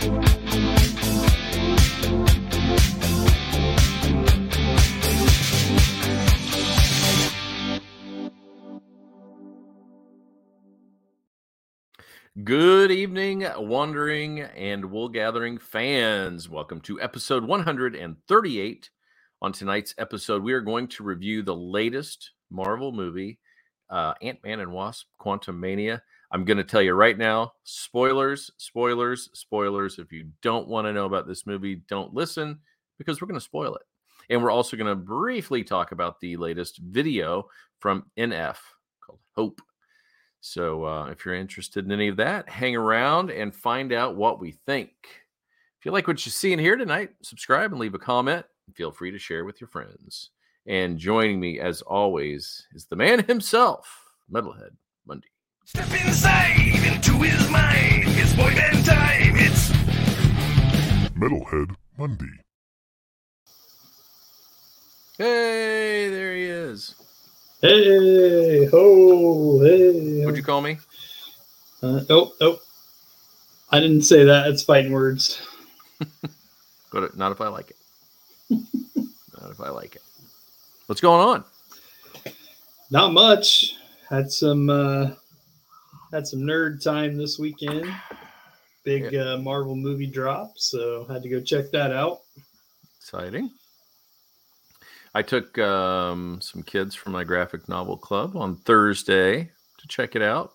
Good evening, wandering and wool gathering fans. Welcome to episode 138. On tonight's episode, we are going to review the latest Marvel movie, uh, Ant Man and Wasp Quantumania. I'm going to tell you right now spoilers, spoilers, spoilers. If you don't want to know about this movie, don't listen because we're going to spoil it. And we're also going to briefly talk about the latest video from NF called Hope. So uh, if you're interested in any of that, hang around and find out what we think. If you like what you see in here tonight, subscribe and leave a comment. Feel free to share with your friends. And joining me, as always, is the man himself, Metalhead Monday. Step inside into his mind. It's boy band time. It's Metalhead Monday. Hey, there he is. Hey, ho, hey. What'd you call me? Uh, oh, oh. I didn't say that. It's fighting words. But not if I like it. not if I like it. What's going on? Not much. Had some uh had some nerd time this weekend. Big uh, Marvel movie drop, so had to go check that out. Exciting. I took um, some kids from my graphic novel club on Thursday to check it out.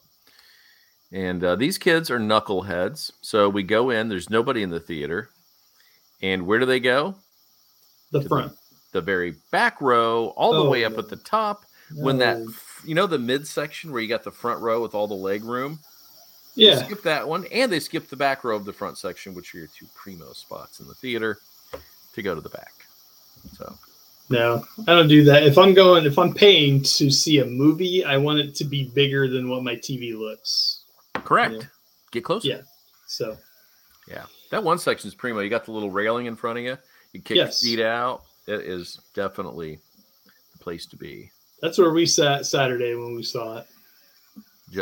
And uh, these kids are knuckleheads. So we go in, there's nobody in the theater. And where do they go? The To front. The very back row, all the Oh, way up no. at the top. When that, No. You know, the midsection where you got the front row with all the leg room? They Yeah. skip that one. And they skip the back row of the front section, which are your two primo spots in the theater to go to the back. So No, I don't do that. If I'm going, if I'm paying to see a movie, I want it to be bigger than what my TV looks. correct. Get closer. Yeah. So Yeah, that one section is primo. You got the little railing in front of you. You kick Yes. your feet out. It is definitely the place to be. That's where we sat Saturday when we saw it.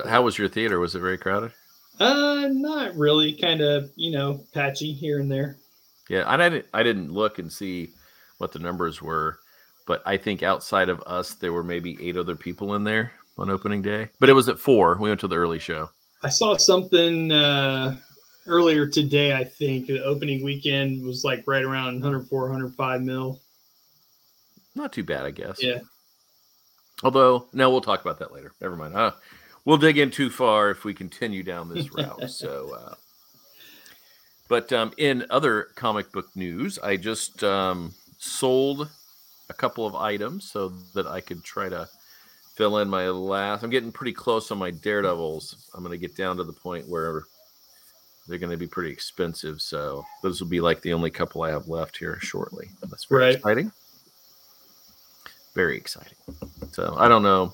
How was your theater? Was it very crowded? Uh, not really. Kind of, you know, patchy here and there. Yeah, and I didn't. I didn't look and see what the numbers were, but I think outside of us, there were maybe eight other people in there on opening day. But it was at four. We went to the early show. I saw something uh, earlier today. I think the opening weekend was like right around 104, 105 mil. Not too bad, I guess. Yeah. Although, no, we'll talk about that later. Never mind. Uh, we'll dig in too far if we continue down this route. so, uh, but um, in other comic book news, I just um, sold a couple of items so that I could try to fill in my last. I'm getting pretty close on my Daredevils. I'm going to get down to the point where they're going to be pretty expensive. So those will be like the only couple I have left here shortly. That's very Right. exciting. Very exciting. So I don't know.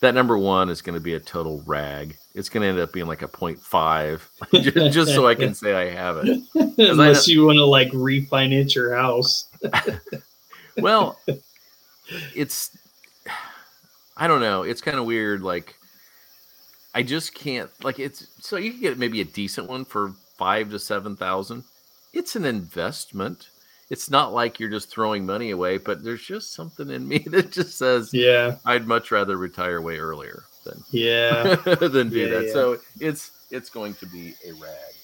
That number one is going to be a total rag. It's going to end up being like a 0.5, just, just so I can say I have it. Unless you want to like refinance your house. Well, it's I don't know. It's kind of weird. Like I just can't like it's so you can get maybe a decent one for five to seven thousand. It's an investment. It's not like you're just throwing money away, but there's just something in me that just says Yeah. I'd much rather retire way earlier than Yeah. than do Yeah, that. yeah. So it's it's going to be a rag.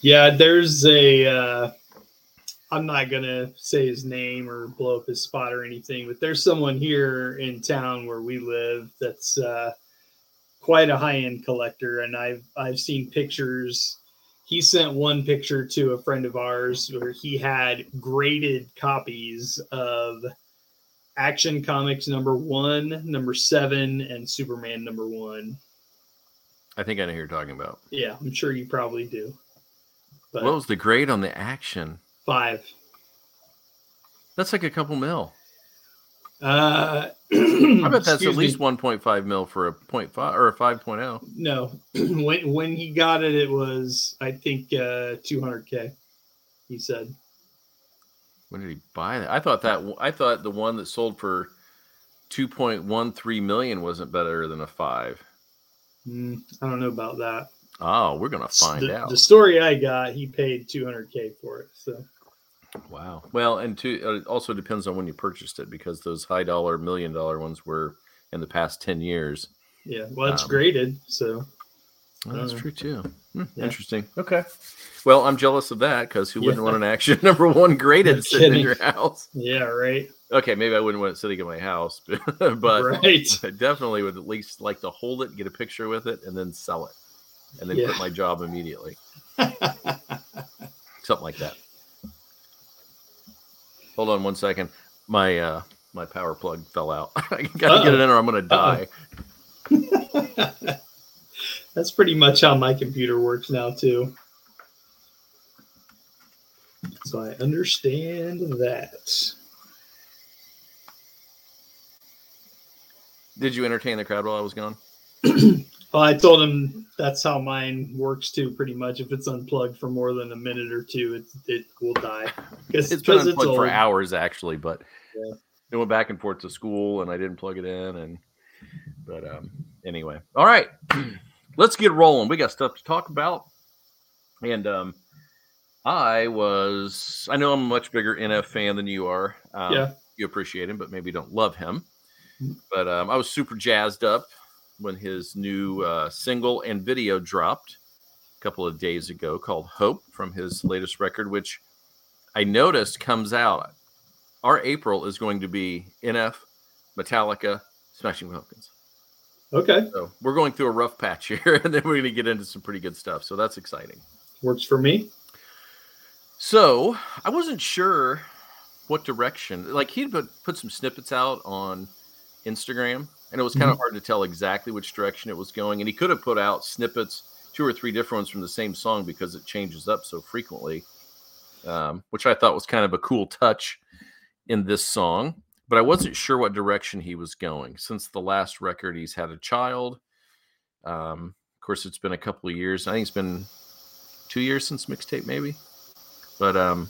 Yeah, there's a. Uh, I'm not gonna say his name or blow up his spot or anything, but there's someone here in town where we live that's uh, quite a high end collector, and I've I've seen pictures. He sent one picture to a friend of ours where he had graded copies of Action Comics number one, number seven, and Superman number one. I think I know who you're talking about. Yeah, I'm sure you probably do. But What was the grade on the action? five. That's like a couple mil. Uh, I bet that's excuse at least me. 1.5 mil for a 0.5 or a oh. 5.0. No, when when he got it, it was I think uh 200k. He said. When did he buy that? I thought that I thought the one that sold for 2.13 million wasn't better than a five. Mm, I don't know about that. Oh, we're gonna find the, out. the story I got, he paid 200k for it. So Wow. Well, and to, uh, it also depends on when you purchased it because those high dollar million dollar ones were in the past 10 years. yeah, well, it's Um, graded. So Well, that's Uh, true too. Hmm, yeah. Interesting. Okay. Well, I'm jealous of that because who wouldn't Yeah. want an action number one graded No sitting in your house? yeah, right, Okay, maybe I wouldn't want it sitting in my house, but, but right. I definitely would at least like to hold it, get a picture with it, and then sell it, and then Yeah. quit my job immediately. Something like that. Hold on one second. My uh my power plug fell out. I gotta get it in or I'm gonna die. That's pretty much how my computer works now too. So I understand that. Did you entertain the crowd while I was gone? Well, I told him that's how mine works too. Pretty much, if it's unplugged for more than a minute or two, it it will die because It's been it's unplugged for hours actually, but Yeah. it went back and forth to school and I didn't plug it in and but um anyway. All right. Let's get rolling. We got stuff to talk about. And um I was I know I'm a much bigger NF fan than you are. Um, Yeah. you appreciate him, but maybe don't love him. Mhm. But um, I was super jazzed up when his new uh, single and video dropped a couple of days ago called Hope from his latest record, which I noticed comes out. Our April is going to be NF, Metallica, Smashing Pumpkins. Okay, So we're going through a rough patch here, and then we're going to get into some pretty good stuff. So that's exciting. works for me. So I wasn't sure what direction. Like he'd put, put some snippets out on Instagram, and it was kind of hard to tell exactly which direction it was going. And he could have put out snippets, two or three different ones from the same song because it changes up so frequently, um, which I thought was kind of a cool touch in this song. But I wasn't sure what direction he was going. Since the last record, he's had a child. Um, of course, it's been a couple of years. I think it's been two years since mixtape, maybe. But um,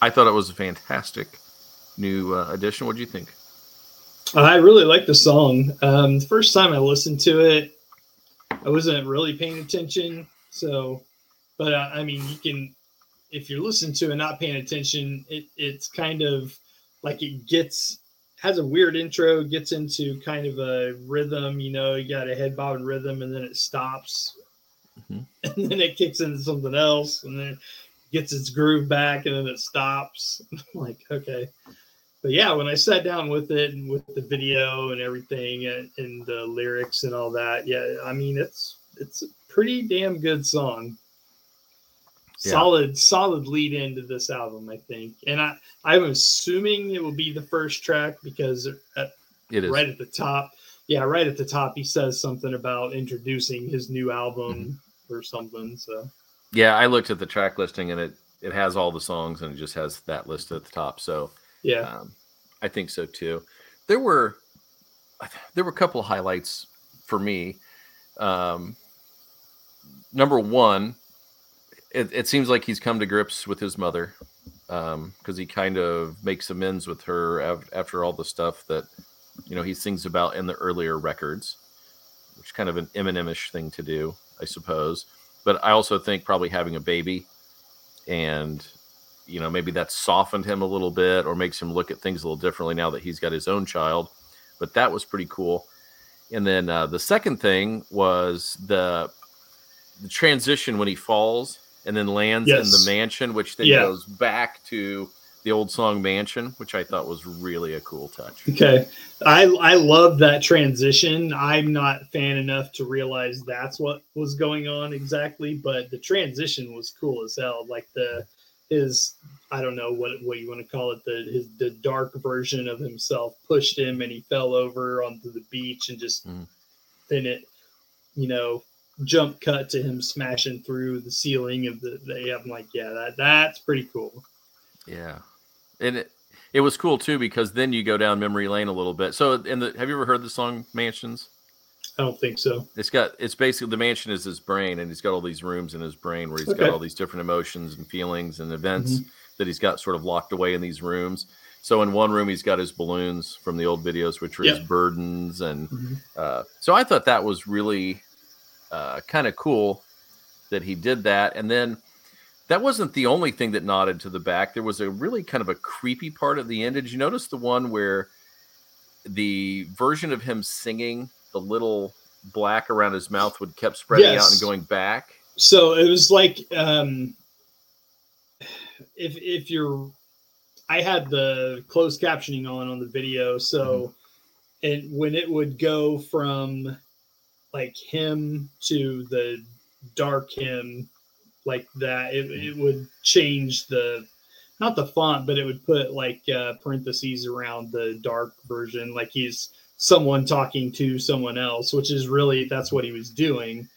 I thought it was a fantastic new uh, addition. What do you think? I really like the song. Um, the first time I listened to it, I wasn't really paying attention. So, but uh, I mean, you can, if you're listening to it not paying attention, it it's kind of like it gets has a weird intro, gets into kind of a rhythm. You know, you got a head bobbing rhythm, and then it stops, Mhm. and then it kicks into something else, and then it gets its groove back, and then it stops. like, okay but yeah, when I sat down with it and with the video and everything and, and the lyrics and all that, yeah, I mean it's it's a pretty damn good song. Yeah. Solid, solid lead into this album, I think. And I, I'm assuming it will be the first track because at, It is. right at the top, yeah, right at the top, he says something about introducing his new album Mm-hmm. or something. So Yeah, I looked at the track listing and it it has all the songs and it just has that list at the top. So yeah, um, I think so too. There were there were a couple of highlights for me. Um, number one, it, it seems like he's come to grips with his mother because he kind of makes amends with her av- after all the stuff that you know he sings about in the earlier records, which is kind of an Eminem-ish thing to do, I suppose. But I also think probably having a baby and you know maybe that's softened him a little bit or makes him look at things a little differently now that he's got his own child but that was pretty cool and then uh, the second thing was the the transition when he falls and then lands in the mansion which then Yeah. goes back to the old song mansion which i thought was really a cool touch Okay. I I love that transition. I'm not fan enough to realize that's what was going on exactly, but the transition was cool as hell. Like the his I don't know what what you want to call it, the his the dark version of himself pushed him and he fell over onto the beach and just Mm. then it you know jump cut to him smashing through the ceiling of the, the I'm like, yeah, that that's pretty cool. yeah and it, it was cool too because then you go down memory lane a little bit so in the have you ever heard the song mansions I don't think so. It's got it's basically the mansion is his brain, and he's got all these rooms in his brain where he's Okay. got all these different emotions and feelings and events that he's got sort of locked away in these rooms. So in one room he's got his balloons from the old videos, which were his burdens, and Mhm. uh, so I thought that was really uh, kind of cool. that he did that. And then that wasn't the only thing that nodded to the back. There was a really kind of a creepy part at the end. Did you notice the one where the version of him singing the little black around his mouth would kept spreading out and going back? So it was like um if if you're I had the closed captioning on on the video, so and when it would go from like him to the dark him like that, it, it would change the not the font, but it would put like uh, parentheses around the dark version, like he's someone talking to someone else, which is really that's what he was doing.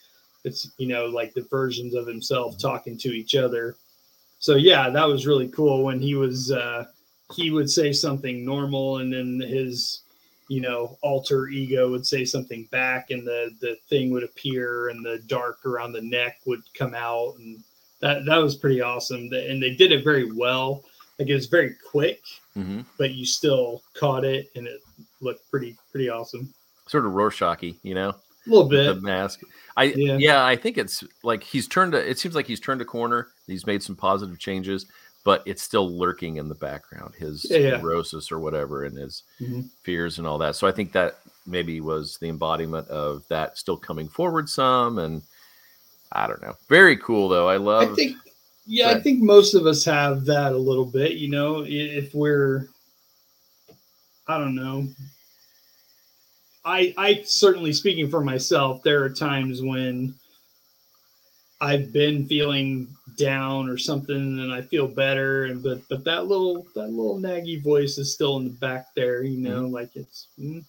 It's you know like the versions of himself talking to each other. So yeah that was really cool when he was uh he would say something normal and then his you know alter ego would say something back and the the thing would appear and the dark around the neck would come out. And that that was pretty awesome. And they did it very well. Like it was very quick hmm but you still caught it and it looked pretty pretty awesome Sort of Rorschach, you know? a little the bit mask. I Yeah. yeah. I think it's like he's turned. A, it seems like he's turned a corner. He's made some positive changes, but it's still lurking in the background. His Yeah, yeah. neurosis or whatever, and his Mhm. fears and all that. So I think that maybe was the embodiment of that still coming forward some. And I don't know. Very cool though. I love. I think, yeah, Right. I think most of us have that a little bit. You know, if we're, I don't know. I I certainly speaking for myself, there are times when I've been feeling down or something, and I feel better, and but but that little that little naggy voice is still in the back there. You know, like it's. mm,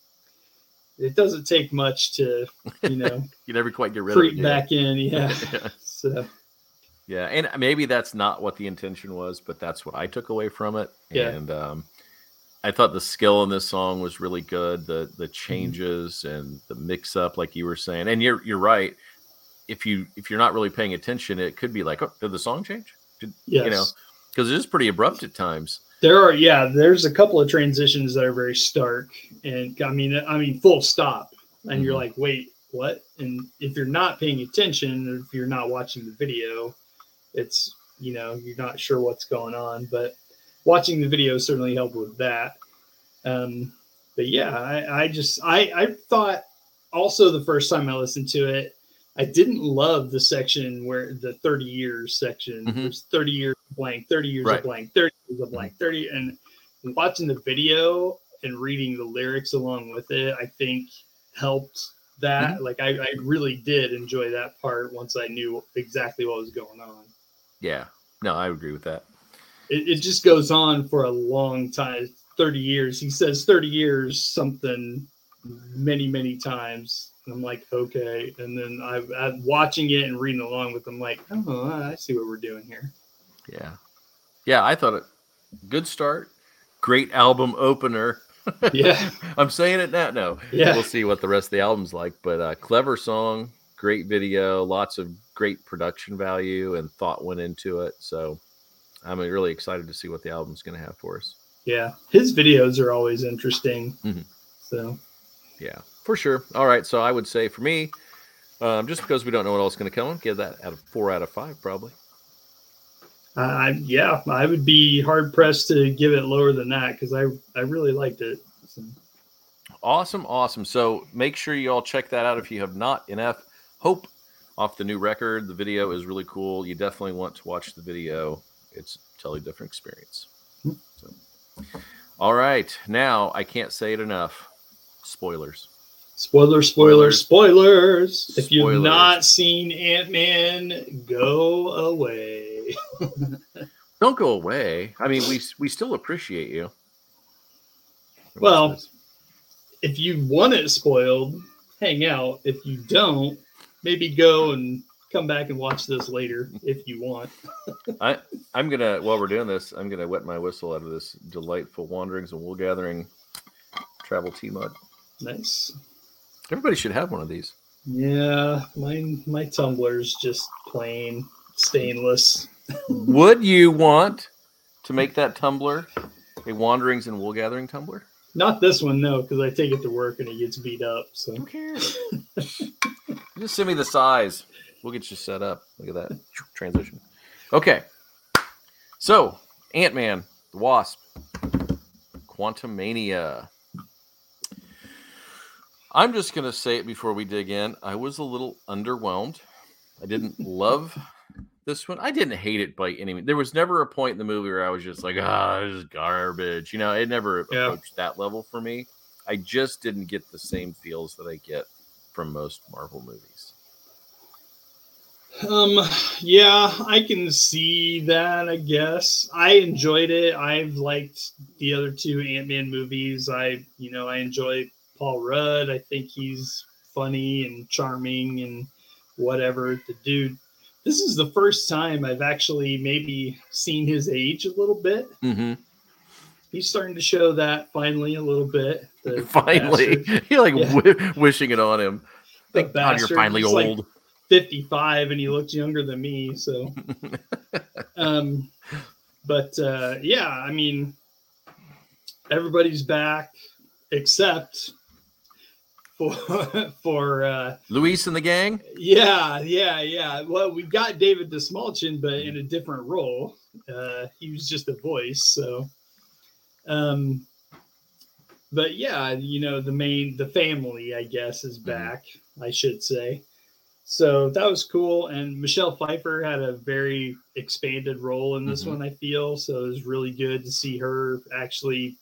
It doesn't take much to, you know, you never quite get rid of it. creep back in. Yeah. So Yeah, and maybe that's not what the intention was, but that's what I took away from it. Yeah. And um, I thought the skill in this song was really good. The Mm-hmm. the changes and the mix up, like you were saying. And you're you're right. If you if you're not really paying attention, it could be like, oh, did the song change? Did, yes. You know, because it is pretty abrupt at times. There are, yeah, there's a couple of transitions that are very stark, and I mean, I mean, full stop, and you're Mhm. like, wait, what? And if you're not paying attention, if you're not watching the video, it's you know you're not sure what's going on. But watching the video certainly helped with that. Um, but yeah, I, I just I I thought also the first time I listened to it, I didn't love the section where the 30 years section. Mhm. There's 30 years blank, 30 years Right. of blank, 30 years of blank, 30 and watching the video and reading the lyrics along with it, I think helped that. Like I, I really did enjoy that part once I knew exactly what was going on. Yeah. No, I agree with that. It, it just goes on for a long time 30 years. He says 30 years something many, many times. And I'm like, okay. And then I, I watching it and reading along with them, like, oh, I see what we're doing here. Yeah. Yeah, I thought it good start. Great album opener. Yeah. I'm saying it now. No, Yeah. we'll see what the rest of the album's like. But uh, clever song, great video, lots of great production value and thought went into it. So I'm really excited to see what the album's going to have for us. Yeah. His videos are always interesting. Mhm. So, Yeah, for sure. All right, so I would say for me, um, just because we don't know what else is going to come, give that out of four out of five probably. I, I yeah, I would be hard pressed to give it lower than that because I, I really liked it. So, Awesome, awesome. So make sure you all check that out if you have not. NF Hope off the new record. The video is really cool. You definitely want to watch the video. It's a totally different experience. Hmm. So, all right, now I can't say it enough. Spoilers. Spoiler, spoiler, spoilers. If you've Spoilers. not seen Ant Man, go away. Don't go away. I mean, we we still appreciate you. Well, if you want it spoiled, hang out. If you don't, maybe go and come back and watch this later if you want. I'm gonna while we're doing this, I'm gonna wet my whistle out of this delightful wanderings and wool gathering travel tea mug. Nice. Everybody should have one of these. Yeah, mine my tumbler's just plain stainless. Would you want to make that tumbler a wanderings and wool gathering tumbler? Not this one, no, because I take it to work and it gets beat up. So Who cares? Just send me the size. We'll get you set up. Look at that transition. Okay. So, Ant Man, the Wasp, Quantum Mania. I'm just going to say it before we dig in. I was a little underwhelmed. I didn't love this one. I didn't hate it by any means. There was never a point in the movie where I was just like, ah, this is garbage. You know, it never Yeah. approached that level for me. I just didn't get the same feels that I get from most Marvel movies. Um, yeah, I can see that. I guess I enjoyed it. I've liked the other two Ant Man movies. I, you know, I enjoy Paul Rudd. I think he's funny and charming and whatever. The dude. This is the first time I've actually maybe seen his age a little bit. Mm-hmm. He's starting to show that finally a little bit. Finally, bastard. you're like Yeah. wi- wishing it on him. Thank God you're finally He's like old. 55 and he looks younger than me so um but uh yeah i mean everybody's back except for for uh Luis and the gang. yeah yeah yeah well we got david Dastmalchian but in a different role uh he was just a voice so um but yeah you know the main the family i guess is Mhm. back i should say so that was cool and michelle pfeiffer had a very expanded role in this Mhm. one i feel so it was really good to see her actually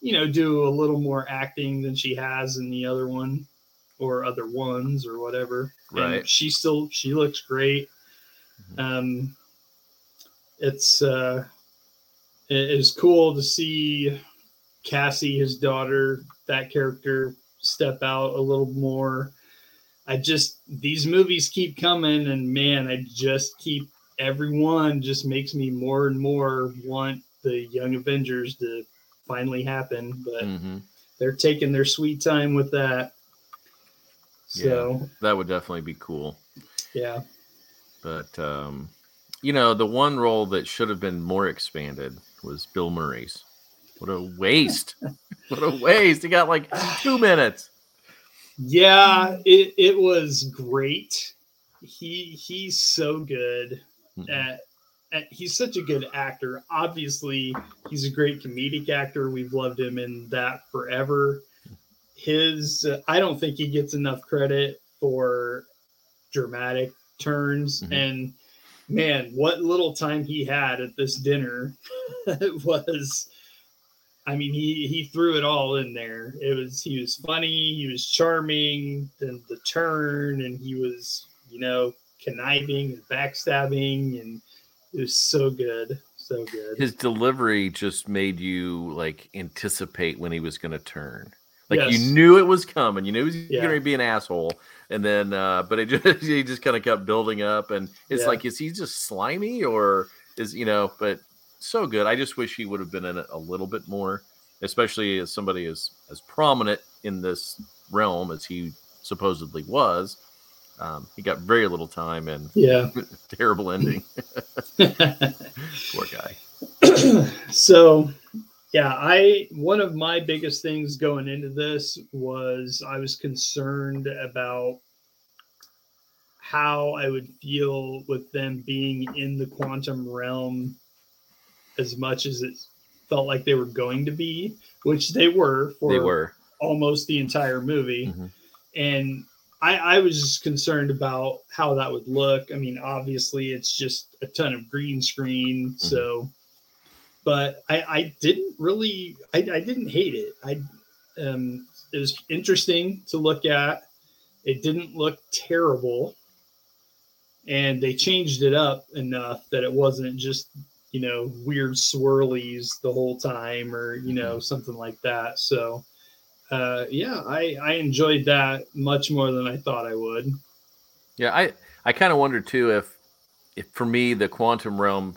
you know do a little more acting than she has in the other one or other ones or whatever And Right. she still she looks great Mhm. um it's uh it is cool to see cassie his daughter that character step out a little more i just these movies keep coming and man i just keep everyone just makes me more and more want the young avengers to finally happen but hmm they're taking their sweet time with that so That would definitely be cool. yeah But um, you know, the one role that should have been more expanded was Bill Murray's. What a waste! what a waste! He got like two minutes. Yeah, it, it was great. He he's so good Mhm. at, at he's such a good actor. Obviously, he's a great comedic actor. We've loved him in that forever. His uh, I don't think he gets enough credit for dramatic turns Mhm. and man, what little time he had at this dinner was I mean, he he threw it all in there. It was he was funny, he was charming, then the turn, and he was you know conniving and backstabbing, and it was so good, so good. His delivery just made you like anticipate when he was going to turn. Like Yes. you knew it was coming. You knew he was Yeah. going to be an asshole, and then uh, but it just he just kind of kept building up, and it's Yeah. like is he just slimy or is you know? But so good. I just wish he would have been in it a little bit more, especially as somebody as as prominent in this realm as he supposedly was. Um, he got very little time and yeah. terrible ending. Poor guy. so yeah i one of my biggest things going into this was i was concerned about how i would feel with them being in the quantum realm as much as it felt like they were going to be which they were for They were. almost the entire movie Mhm. and I, I was just concerned about how that would look. I mean, obviously, it's just a ton of green screen. Mm-hmm. So, but I, I didn't really, I, I didn't hate it. I, um, it was interesting to look at. It didn't look terrible, and they changed it up enough that it wasn't just you know weird swirlies the whole time or you know something like that. So uh, yeah, I, I enjoyed that much more than I thought I would. Yeah, I I kind of wonder too if if for me the quantum realm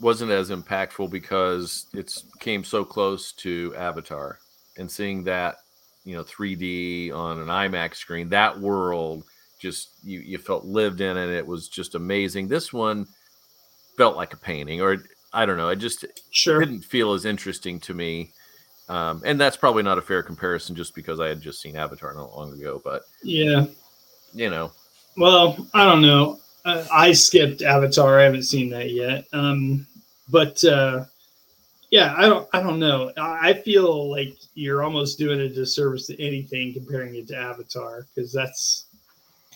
wasn't as impactful because it's came so close to Avatar and seeing that you know 3D on an IMAX screen that world just you you felt lived in and it was just amazing. This one felt like a painting or I don't know, it just Sure. didn't feel as interesting to me. Um, and that's probably not a fair comparison just because I had just seen Avatar not long ago, but Yeah. you know, Well, I don't know. Uh, I skipped Avatar. I haven't seen that yet. Um, but uh, yeah, I don't. I don't know. I I feel like you're almost doing a disservice to anything comparing it to Avatar because that's.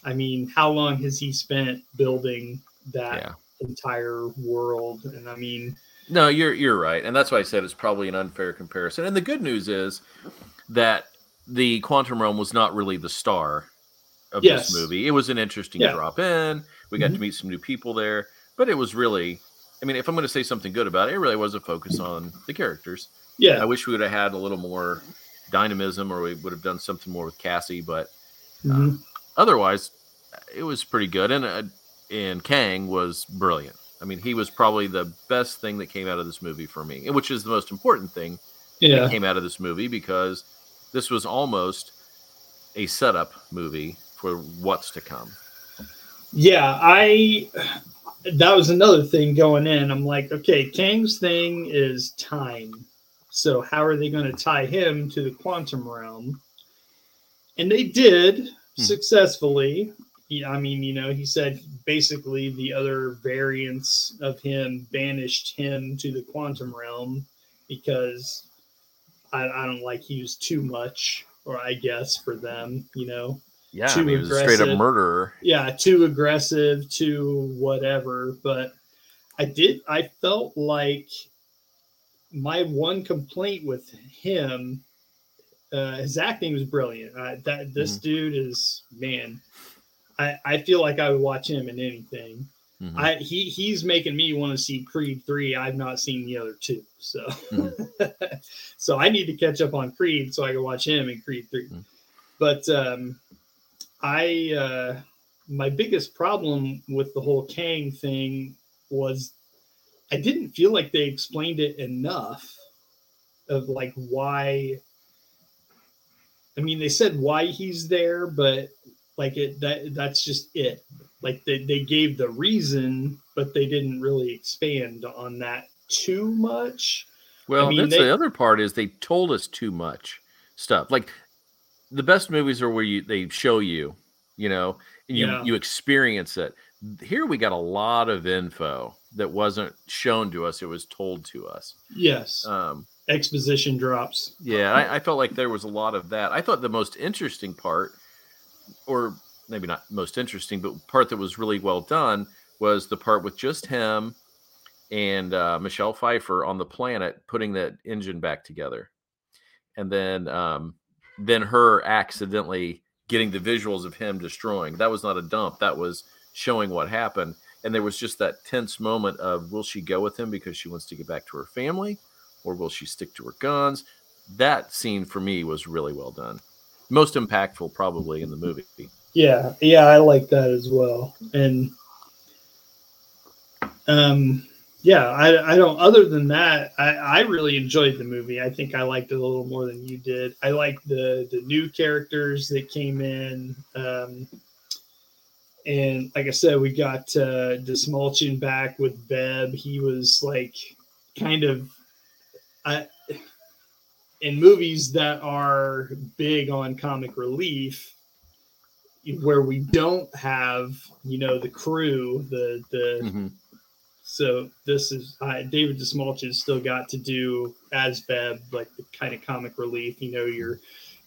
I mean, how long has he spent building that Yeah. Entire world? And I mean, No, you're you're right, and that's why I said it's probably an unfair comparison. And the good news is that the Quantum Realm was not really the star of Yes. this movie. It was an interesting Yeah. drop in. We got Mhm. to meet some new people there, but it was really. I mean, if I'm going to say something good about it, it really was a focus on the characters. Yeah, I wish we would have had a little more dynamism, or we would have done something more with Cassie. But mhm. otherwise, it was pretty good. And uh, and Kang was brilliant. I mean, he was probably the best thing that came out of this movie for me, which is the most important thing yeah, that came out of this movie because this was almost a setup movie for what's to come. yeah. I that was another thing going in. I'm like, okay, Kang's thing is time. So how are they going to tie him to the quantum realm? And they did Hmm. successfully. He, I mean, you know, he said basically the other variants of him banished him to the quantum realm because I, I don't like he was too much, or I guess for them, you know Yeah, I Too mean, he was straight up aggressive. murderer. yeah, too aggressive, too whatever. But I did, I felt like my one complaint with him, uh, his acting was brilliant. Uh, that this dude is man. I, I feel like I would watch him in anything. Mhm. I he he's making me want to see Creed three. I've not seen the other two, so so I need to catch up on Creed so I can watch him in Creed 3 Mhm. But um, I uh, my biggest problem with the whole Kang thing was I didn't feel like they explained it enough of like why. I mean, they said why he's there, but like it that that's just it. Like they, they gave the reason, but they didn't really expand on that too much. Well, I mean, that's they- the other part is they told us too much stuff. Like the best movies are where you they show you, you know, and you Yeah. you experience it. Here we got a lot of info that wasn't shown to us; it was told to us. Yes, Um, exposition drops. yeah, I, I felt like there was a lot of that. I thought the most interesting part, or maybe not most interesting, but part that was really well done was the part with just him and uh, Michelle Pfeiffer on the planet putting that engine back together, and then um, then her accidentally getting the visuals of him destroying. That was not a dump. That was showing what happened. And there was just that tense moment of will she go with him because she wants to get back to her family, or will she stick to her guns? That scene for me was really well done. Most impactful, probably, in the movie. Yeah, yeah, I like that as well. And um yeah, I I don't other than that, I I really enjoyed the movie. I think I liked it a little more than you did. I like the the new characters that came in um and like I said, we got uh Dastmalchian back with Beb. He was like kind of I in movies that are big on comic relief, where we don't have you know the crew the the Mhm. so this is uh, david desmulch still got to do as beb like the kind of comic relief you know you're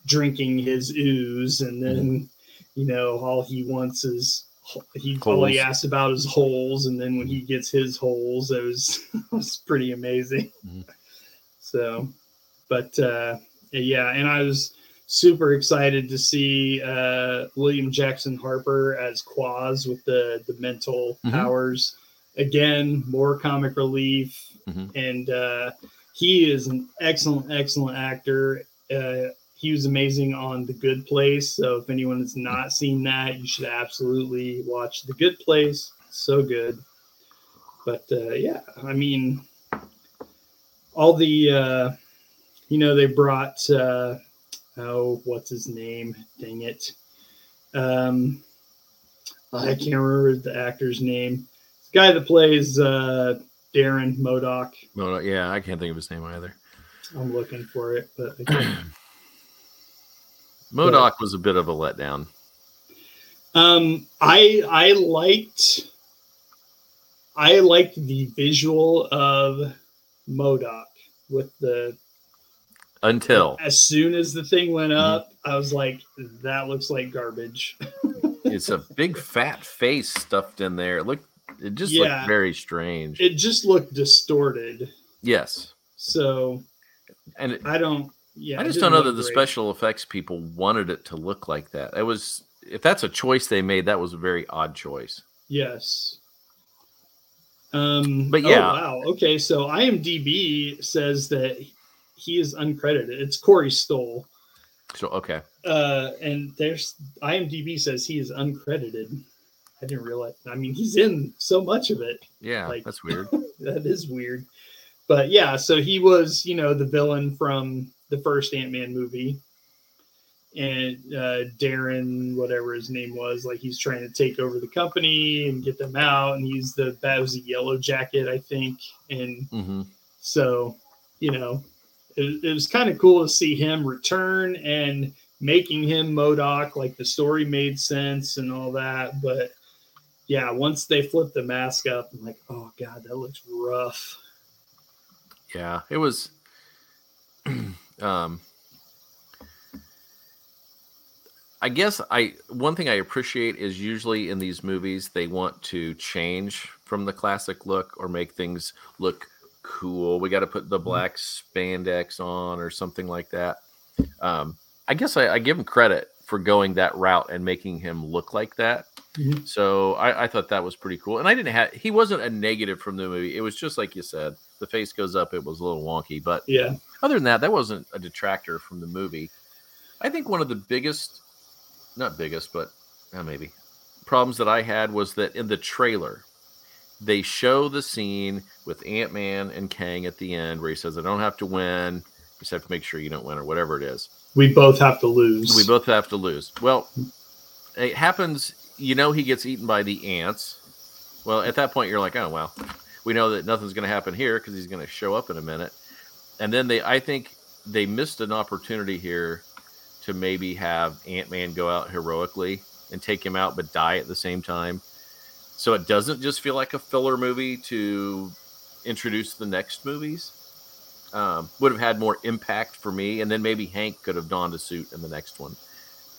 drinking his ooze and then you know all he wants is he all he asks about is holes and then when he gets his holes it was, it was pretty amazing Mhm. so but uh yeah and i was super excited to see uh william jackson harper as quaz with the the mental Mhm. powers. Again more comic relief. Mhm. and uh he is an excellent excellent actor. Uh he was amazing on the good place so if anyone has not seen that you should absolutely watch the good place. So good. But uh yeah i mean all the uh you know they brought uh oh what's his name dang it um i can't remember the actor's name the guy that plays uh darren MODOK Well, yeah, I can't think of his name either. i'm looking for it but I can't. MODOK was a bit of a letdown. Um, I I liked I liked the visual of MODOK with the Until as soon as the thing went Mhm. up, I was like, that looks like garbage. it's a big fat face stuffed in there. It looked it just Yeah. looked very strange. It just looked distorted. yes. So And it, I don't yeah. I just don't know that look the special effects people wanted it to look like that. It was if that's a choice they made, that was a very odd choice. Yes. Um But oh, yeah. wow. Okay, so IMDb says that he is uncredited. It's Corey Stoll. So okay. Uh and there's IMDb says he is uncredited. I didn't realize I mean he's in so much of it. Yeah, Like- that's weird. that is weird. But yeah, so he was, you know, the villain from the first Ant Man movie. And uh, Darren, whatever his name was, like he's trying to take over the company and get them out. And he's the that was a yellow jacket, I think. And hmm so, you know, it, it was kind of cool to see him return and making him MODOK. Like the story made sense and all that. But yeah, once they flipped the mask up, I'm like, oh god, that looks rough. Yeah, it was. um, I guess I one thing I appreciate is usually in these movies they want to change from the classic look or make things look cool. We got to put the black spandex on or something like that. Um, I guess I, I give him credit for going that route and making him look like that. Mhm. So I, I thought that was pretty cool. And I didn't have he wasn't a negative from the movie. It was just like you said, the face goes up. It was a little wonky, but Yeah. other than that, that wasn't a detractor from the movie. I think one of the biggest, not biggest, but maybe problems that I had was that in the trailer, they show the scene with Ant Man and Kang at the end where he says, I don't have to win. Just have to make sure you don't win or whatever it is. We both have to lose. We both have to lose. Well, it happens. You know, he gets eaten by the ants. Well, at that point, you're like, oh, well, we know that nothing's going to happen here because he's going to show up in a minute. And then they, I think they missed an opportunity here to maybe have Ant Man go out heroically and take him out, but die at the same time. So it doesn't just feel like a filler movie to introduce the next movies. Um, would have had more impact for me, and then maybe Hank could have donned a suit in the next one.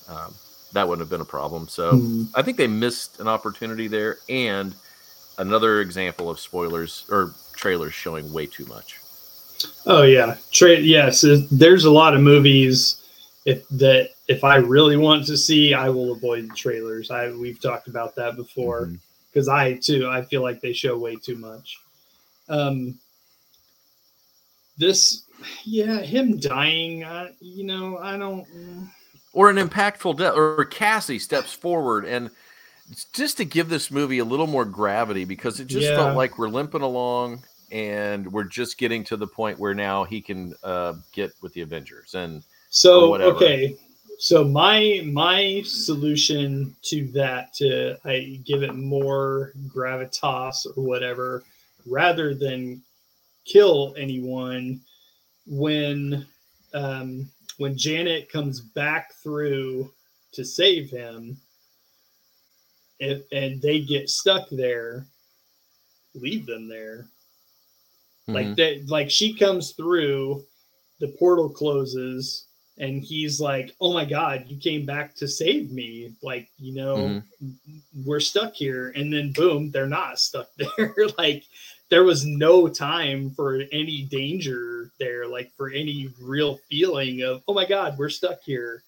Um, that wouldn't have been a problem. So Hmm. I think they missed an opportunity there, and another example of spoilers or trailers showing way too much. Oh yeah, Tra- yes. There's a lot of movies if that if I really want to see, I will avoid the trailers. I we've talked about that before Mhm. Because I too I feel like they show way too much. Um, this, yeah, him dying. I, you know, I don't. or an impactful death, or Cassie steps forward and just to give this movie a little more gravity because it just Yeah. felt like we're limping along and we're just getting to the point where now he can uh, get with the Avengers and So whatever. okay, so my my solution to that to I give it more gravitas or whatever, rather than kill anyone when um, when Janet comes back through to save him, if, and they get stuck there, leave them there like Mhm. that like she comes through the portal closes and he's like oh my god you came back to save me like you know Mhm. we're stuck here and then boom they're not stuck there like there was no time for any danger there like for any real feeling of oh my god we're stuck here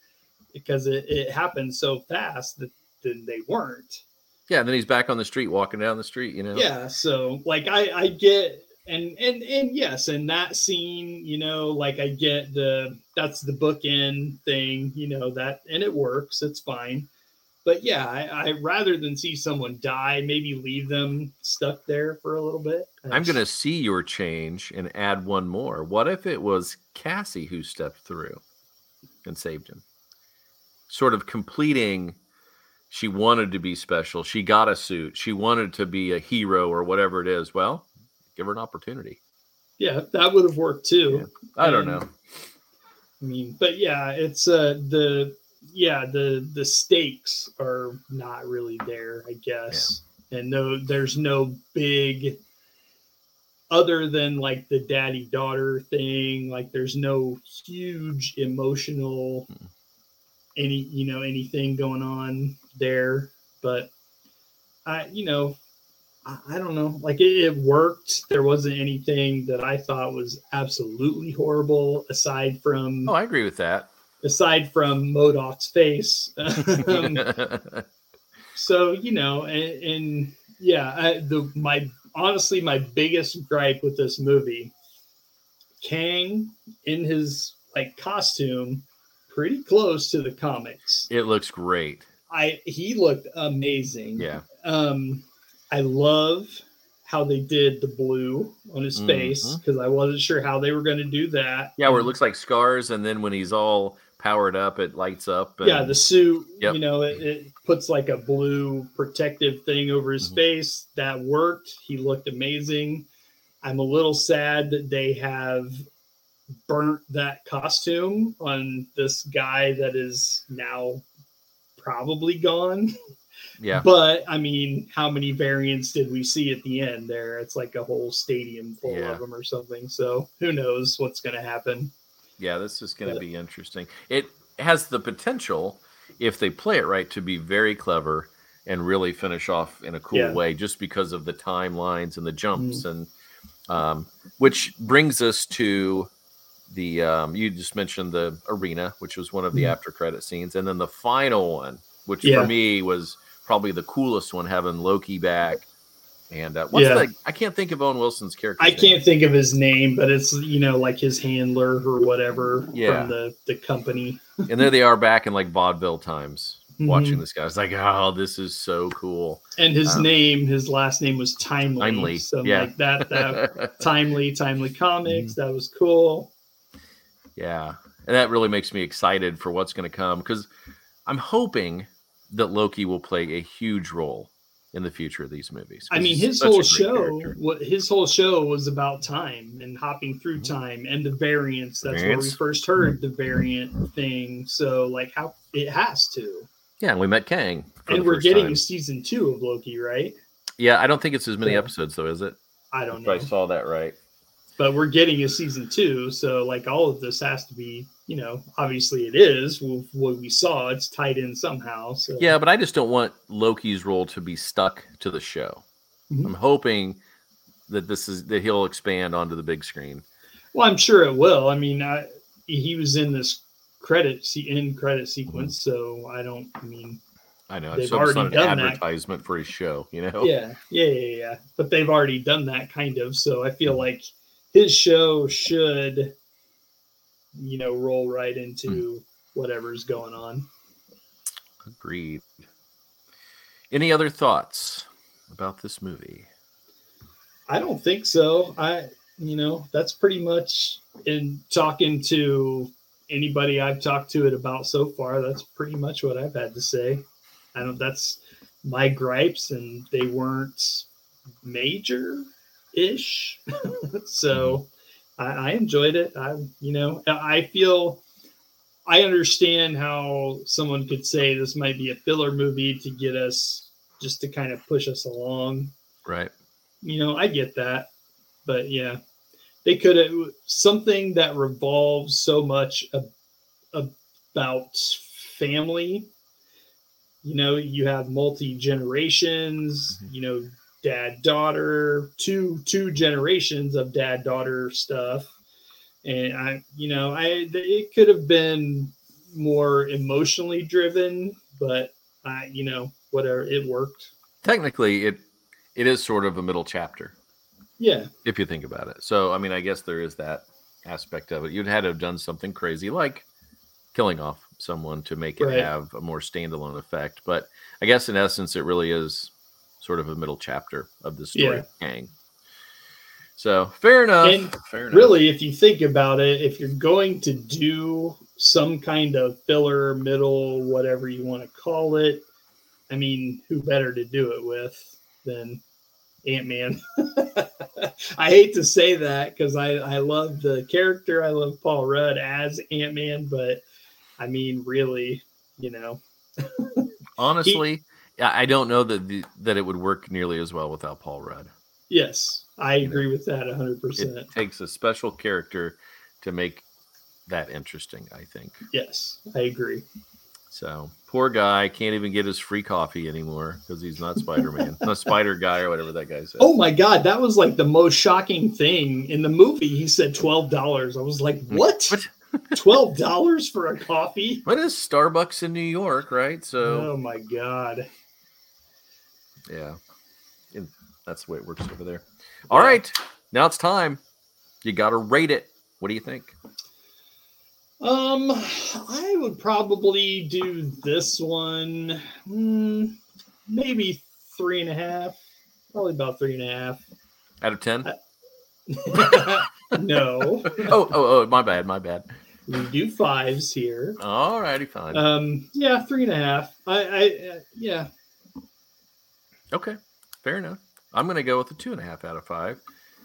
because it, it happened so fast that then they weren't yeah, and then he's back on the street walking down the street, you know. yeah so like i i get and and and yes in that scene you know like i get the that's the bookend thing you know that and it works it's fine but yeah I, I rather than see someone die maybe leave them stuck there for a little bit I'm going to see your change and add one more. What if it was Cassie who stepped through and saved him? Sort of completing, she wanted to be special. She got a suit. She wanted to be a hero or whatever it is. Well, give her an opportunity. yeah that would have worked too I don't know. I mean, but yeah, it's uh the yeah, the the stakes are not really there, I guess. And no, there's no big other than like the daddy daughter thing. Like, there's no huge emotional Mm. any you know anything going on there. But I, you know, I, don't know. Like it, it worked. There wasn't anything that I thought was absolutely horrible aside from Oh, I agree with that. aside from MODOK's face. Um, so you know, and, and yeah, I, the my honestly my biggest gripe with this movie, Kang in his like costume, pretty close to the comics. it looks great. I he looked amazing. Yeah. Um, I love how they did the blue on his face Mhm. because I wasn't sure how they were going to do that. Yeah, where it looks like scars, and then when he's all powered up, it lights up. yeah the suit Yep. you know it, it puts like a blue protective thing over his Mhm. face that worked he looked amazing i'm a little sad that they have burnt that costume on this guy that is now probably gone yeah, but i mean how many variants did we see at the end there it's like a whole stadium full Yeah. of them or something so who knows what's going to happen yeah. This is going to be interesting. It has the potential, if they play it right, to be very clever and really finish off in a cool Yeah. Way, just because of the timelines and the jumps, and um, which brings us to the um, you just mentioned the arena, which was one of the Mhm. after credit scenes, and then the final one, which Yeah. for me was probably the coolest one, having Loki back. And uh, what's Yeah. the? I can't think of Owen Wilson's character. I can't think of his name, but it's you know like his handler or whatever Yeah. from the the company. and there they are back in like vaudeville times watching Mhm. this guy. It's like, oh, this is so cool. And his Um, name, his last name was Timely. Timely, So yeah. like that that timely timely comics. Mm-hmm. That was cool. yeah. And that really makes me excited for what's going to come because I'm hoping that Loki will play a huge role in the future of these movies. I mean, his whole show, what his whole show was about time and hopping through Mhm. time and the variants. That's where we first heard the variant thing. So like how it has to. Yeah, and we met Kang. And we're getting time. season two of Loki, right? Yeah, I don't think it's as many Yeah. episodes though, is it? I don't If know. I saw that right. but we're getting a season two so like all of this has to be you know obviously it is with what we saw it's tied in somehow so Yeah, but I just don't want Loki's role to be stuck to the show. Mhm. I'm hoping that this is that he'll expand onto the big screen. well i'm sure it will i mean I, he was in this credit in credit sequence so i don't i mean I know. They've It's almost already not an done that. advertisement for his show, you know? yeah yeah yeah yeah but they've already done that kind of so i feel like his show should you know roll right into hmm. whatever's going on Agreed. Any other thoughts about this movie? I don't think so. I, you know, that's pretty much in talking to anybody I've talked to it about so far. That's pretty much what I've had to say. I don't. That's my gripes, and they weren't major ish. so mm-hmm. I, I enjoyed it. I, you know, I feel. I understand how someone could say this might be a filler movie to get us just to kind of push us along Right. you know, I get that, but yeah, they could have something that revolves so much ab- about family. You know, you have multi generations. Mhm. You know, dad daughter, two two generations of dad daughter stuff, and I, you know, I it could have been more emotionally driven, but I, you know, whatever, it worked. Technically, it it is sort of a middle chapter Yeah, if you think about it. So, I mean, I guess there is that aspect of it. You'd had to have done something crazy like killing off someone to make it Right. have a more standalone effect. But I guess in essence, it really is sort of a middle chapter of the story. Yeah. Kang. So fair enough. And fair enough. really if you think about it if you're going to do some kind of filler middle whatever you want to call it i mean who better to do it with than ant-man i hate to say that because I, I love the character i love paul rudd as ant-man but i mean really you know. Honestly, I I don't know that the, that it would work nearly as well without Paul Rudd. Yes, I agree with that 100%. It takes a special character to make that interesting. I think yes, I agree. so. Poor guy can't even get his free coffee anymore because he's not Spider Man, not Spider Guy or whatever that guy said. Oh my god, that was like the most shocking thing in the movie. He said $12. I was like, hmm. "What? What? $12 for a coffee?" What is Starbucks in New York, right? So Oh my god. Yeah, And that's the way it works over there. All right, now it's time. You got to rate it. What do you think? Um, I would probably do this one, hmm, maybe three and a half, probably about three and a half. Out of ten? Uh, no, oh, oh, oh, my bad, my bad. we do fives here. All righty, fine. Um, yeah, three and a half. I, I, uh, yeah, okay, fair enough. I'm gonna go with a two and a half out of five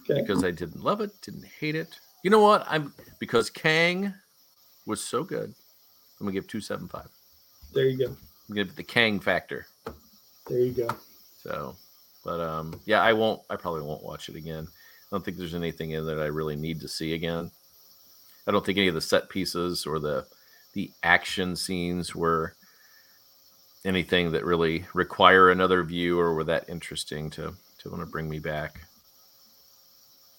okay. because I didn't love it, didn't hate it. You know what? I'm because Kang was so good. I'm gonna give two seven five. There you go. I'm gonna give it the Kang factor. There you go. So, but um, yeah, I won't. I probably won't watch it again. I don't think there's anything in there that I really need to see again. I don't think any of the set pieces or the the action scenes were anything that really require another view or were that interesting to to want to bring me back.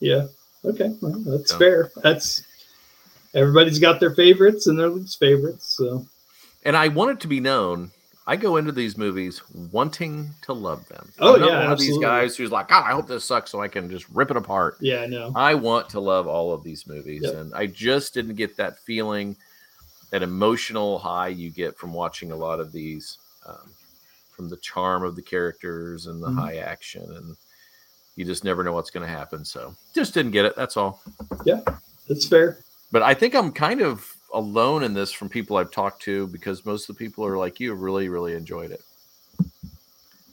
Yeah. Okay. Well, that's So- fair. That's everybody's got their favorites and their least favorites. So And I want it to be known. I go into these movies wanting to love them. Oh, I'm not yeah, one of these guys who's like, God, I hope this sucks, so I can just rip it apart. yeah, I know. I want to love all of these movies, Yep. and I just didn't get that feeling, that emotional high you get from watching a lot of these, um, from the charm of the characters and the Mhm. high action, and you just never know what's going to happen. So just didn't get it. That's all. Yeah, that's fair. But I think I'm kind of alone in this from people I've talked to because most of the people are like you, really, really enjoyed it.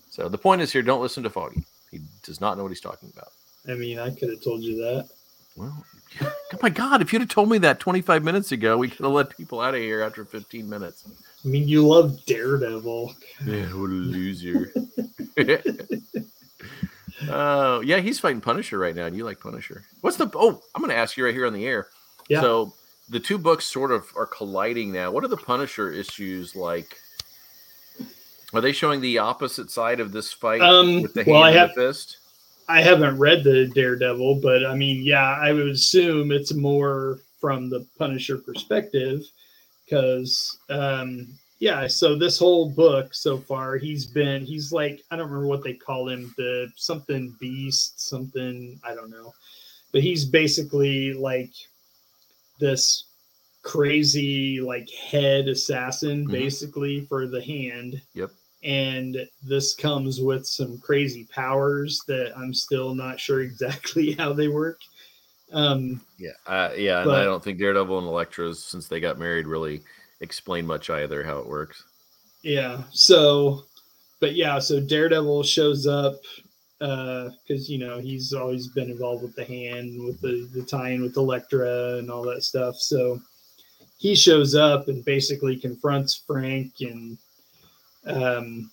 So the point is here: don't listen to Foggy. He does not know what he's talking about. I mean, I could have told you that. Well, oh my God, if you'd have told me that 25 minutes ago, we could have let people out of here after 15 minutes. I mean, you love Daredevil. Yeah, what a loser. Oh, yeah, he's fighting Punisher right now, and you like Punisher. What's the. Oh, I'm going to ask you right here on the air. Yeah. So the two books sort of are colliding now. What are the Punisher issues like? Are they showing the opposite side of this fight Um, with the hand well, I have- the fist? I haven't read the Daredevil, but I mean, yeah, I would assume it's more from the Punisher perspective because, um, yeah, so this whole book so far, he's been, he's like, I don't remember what they call him, the something beast, something, I don't know, but he's basically like this crazy, like head assassin, Mhm. basically, for the hand Yep. and this comes with some crazy powers that I'm still not sure exactly how they work. Um, Yeah, uh, yeah, and But- I don't think Daredevil and Elektra's since they got married really explain much either how it works. yeah, so, but yeah, so Daredevil shows up because you know he's always been involved with the hand, with the the tie-in with Elektra and all that stuff. So he shows up and basically confronts Frank and um,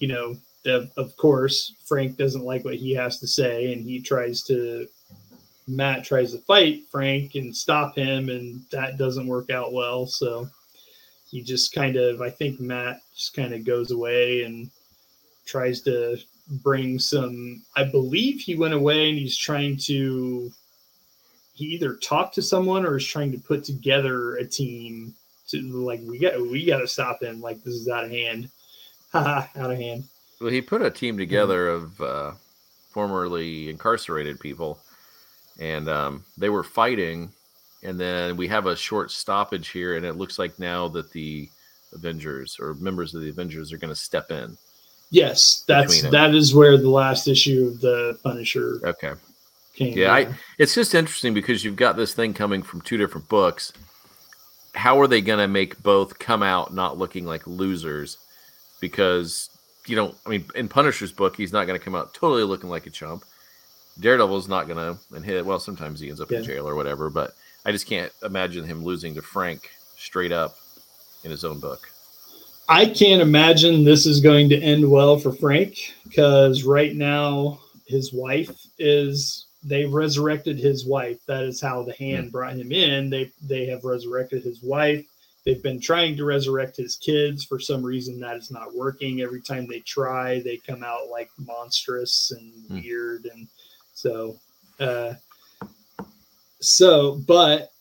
you know, of, of course, Frank doesn't like what he has to say, and he tries to. Matt tries to fight Frank and stop him, and that doesn't work out well. So he just kind of, I think Matt just kind of goes away and tries to bring some. I believe he went away and he's trying to. He either talk to someone or is trying to put together a team to like we got we got to stop him. Like this is out of hand. Out of hand. Well, he put a team together of uh, formerly incarcerated people, and um, they were fighting. And then we have a short stoppage here, and it looks like now that the Avengers or members of the Avengers are going to step in. Yes, that's that is where the last issue of the Punisher Okay. came. Yeah, I- It's just interesting because you've got this thing coming from two different books. How are they going to make both come out not looking like losers? Because you know, I mean, in Punisher's book, he's not going to come out totally looking like a chump. Daredevil's not going to, and hit. Well, sometimes he ends up in jail or whatever, but I just can't imagine him losing to Frank straight up in his own book. I can't imagine this is going to end well for Frank because right now his wife is they resurrected his wife. That is how the hand brought him in. They they have resurrected his wife. They've been trying to resurrect his kids. For some reason, that is not working. Every time they try, they come out like monstrous and Hmm. weird. And so, uh, so, but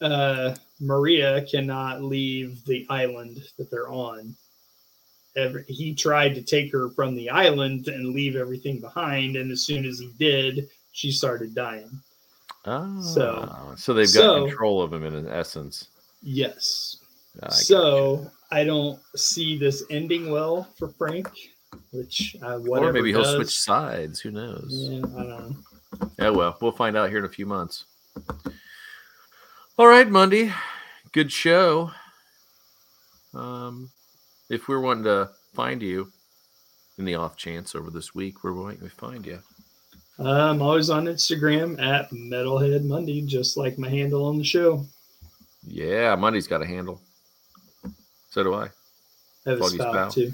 uh, Maria cannot leave the island that they're on. Every, he tried to take her from the island and leave everything behind, and as soon as he did, she started dying. Oh, So- so they've got so- control of him in essence. Yes. I so I don't see this ending well for Frank, which uh, whatever or maybe he'll switch sides. Who knows? Yeah, I don't know. Yeah, well, we'll find out here in a few months. All right, Monday, good show. Um, if we're wanting to find you in the off chance over this week, where might we find you? I'm always on Instagram at Metalhead Monday, just like my handle on the show. Yeah, Monday's got a handle. So do I. I have a Foggy spout spout. too.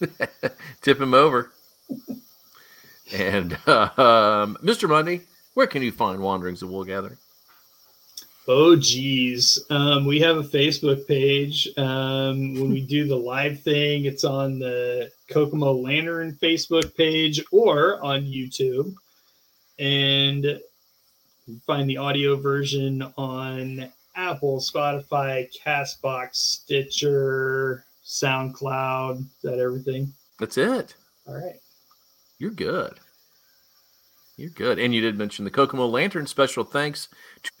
Tip him over. And um, Mr. Monday, where can you find Wanderings of Wool Gathering? Oh geez, um, we have a Facebook page. Um, when we do the live thing, it's on the Kokomo Lantern Facebook page or on YouTube, and you find the audio version on Apple, Spotify, Castbox, Stitcher, SoundCloud. Is that everything? That's it. All right. You're good. You're good. And you did mention the Kokomo Lantern. Special thanks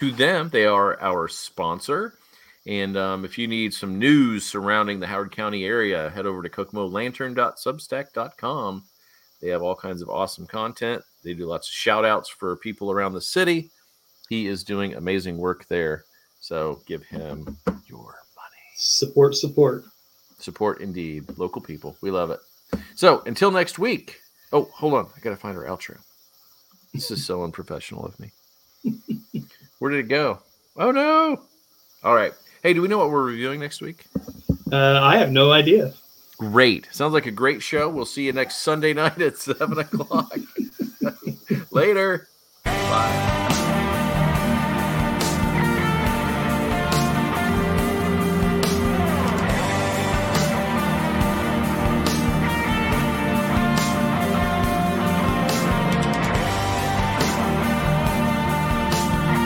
to them. They are our sponsor. And um, if you need some news surrounding the Howard County area, head over to kokomolantern.substack.com. They have all kinds of awesome content. They do lots of shout outs for people around the city. He is doing amazing work there. So give him your money. Support, support. Support indeed. Local people. We love it. So until next week. Oh, hold on. I got to find our outro. This is so unprofessional of me. Where did it go? Oh, no. All right. Hey, do we know what we're reviewing next week? Uh, I have no idea. Great. Sounds like a great show. We'll see you next Sunday night at 7 o'clock. Later. Bye.